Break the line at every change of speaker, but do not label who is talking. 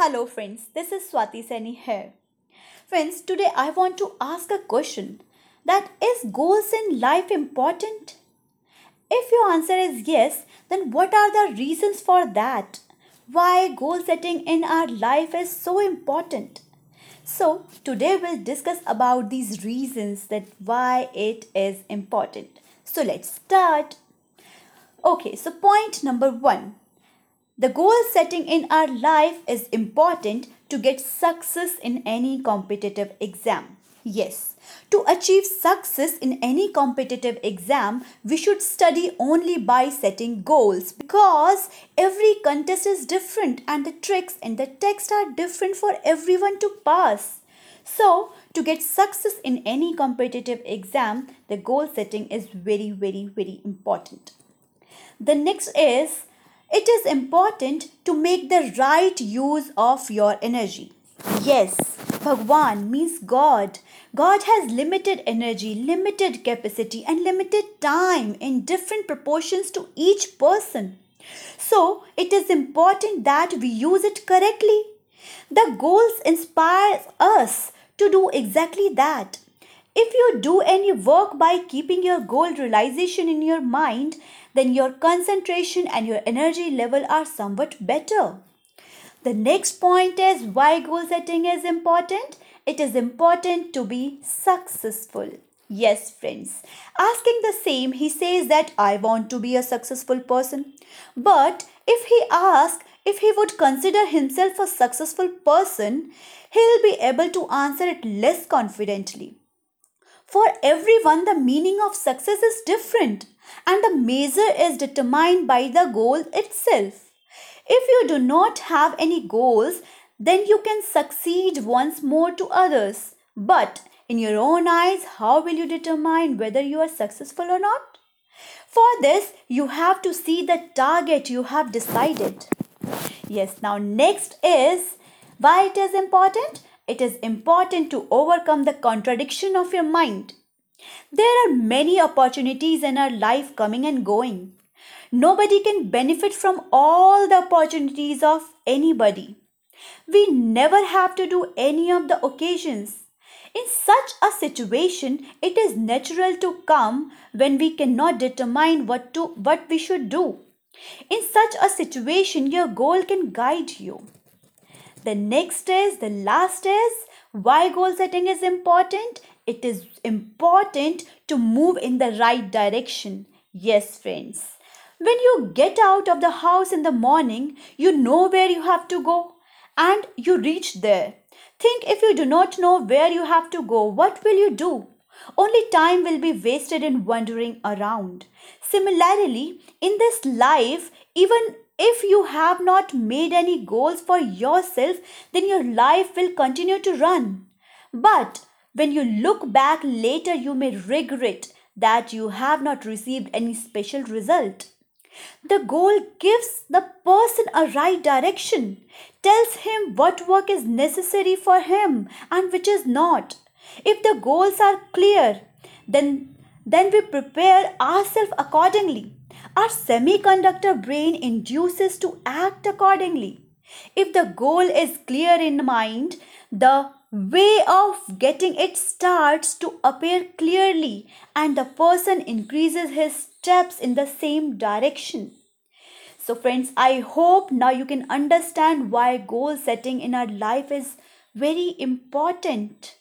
Hello, friends. This is Swati Seni here. Friends, today I want to ask a question that is goals in life important? If your answer is yes, then what are the reasons for that? Why goal setting in our life is so important? So, today we'll discuss about these reasons that why it is important. So, let's start. Okay, so point number 1 the goal setting in our life is important to get success in any competitive exam. Yes, to achieve success in any competitive exam, we should study only by setting goals because every contest is different and the tricks in the text are different for everyone to pass. So, to get success in any competitive exam, the goal setting is very, very, very important. The next is it is important to make the right use of your energy. Yes, Bhagwan means God. God has limited energy, limited capacity, and limited time in different proportions to each person. So, it is important that we use it correctly. The goals inspire us to do exactly that. If you do any work by keeping your goal realization in your mind, then your concentration and your energy level are somewhat better. The next point is why goal setting is important. It is important to be successful. Yes, friends. Asking the same, he says that I want to be a successful person. But if he asks if he would consider himself a successful person, he'll be able to answer it less confidently. For everyone, the meaning of success is different and the measure is determined by the goal itself. If you do not have any goals, then you can succeed once more to others. But in your own eyes, how will you determine whether you are successful or not? For this, you have to see the target you have decided. Yes, now next is why it is important? It is important to overcome the contradiction of your mind. There are many opportunities in our life coming and going. Nobody can benefit from all the opportunities of anybody. We never have to do any of the occasions. In such a situation, it is natural to come when we cannot determine what to what we should do. In such a situation, your goal can guide you. The next is, the last is, why goal setting is important? It is important to move in the right direction. Yes, friends. When you get out of the house in the morning, you know where you have to go and you reach there. Think if you do not know where you have to go, what will you do? Only time will be wasted in wandering around. Similarly, in this life, even if you have not made any goals for yourself, then your life will continue to run. But when you look back later, you may regret that you have not received any special result. The goal gives the person a right direction, tells him what work is necessary for him and which is not. If the goals are clear, then, then we prepare ourselves accordingly our semiconductor brain induces to act accordingly. If the goal is clear in mind, the way of getting it starts to appear clearly and the person increases his steps in the same direction. So, friends, I hope now you can understand why goal setting in our life is very important.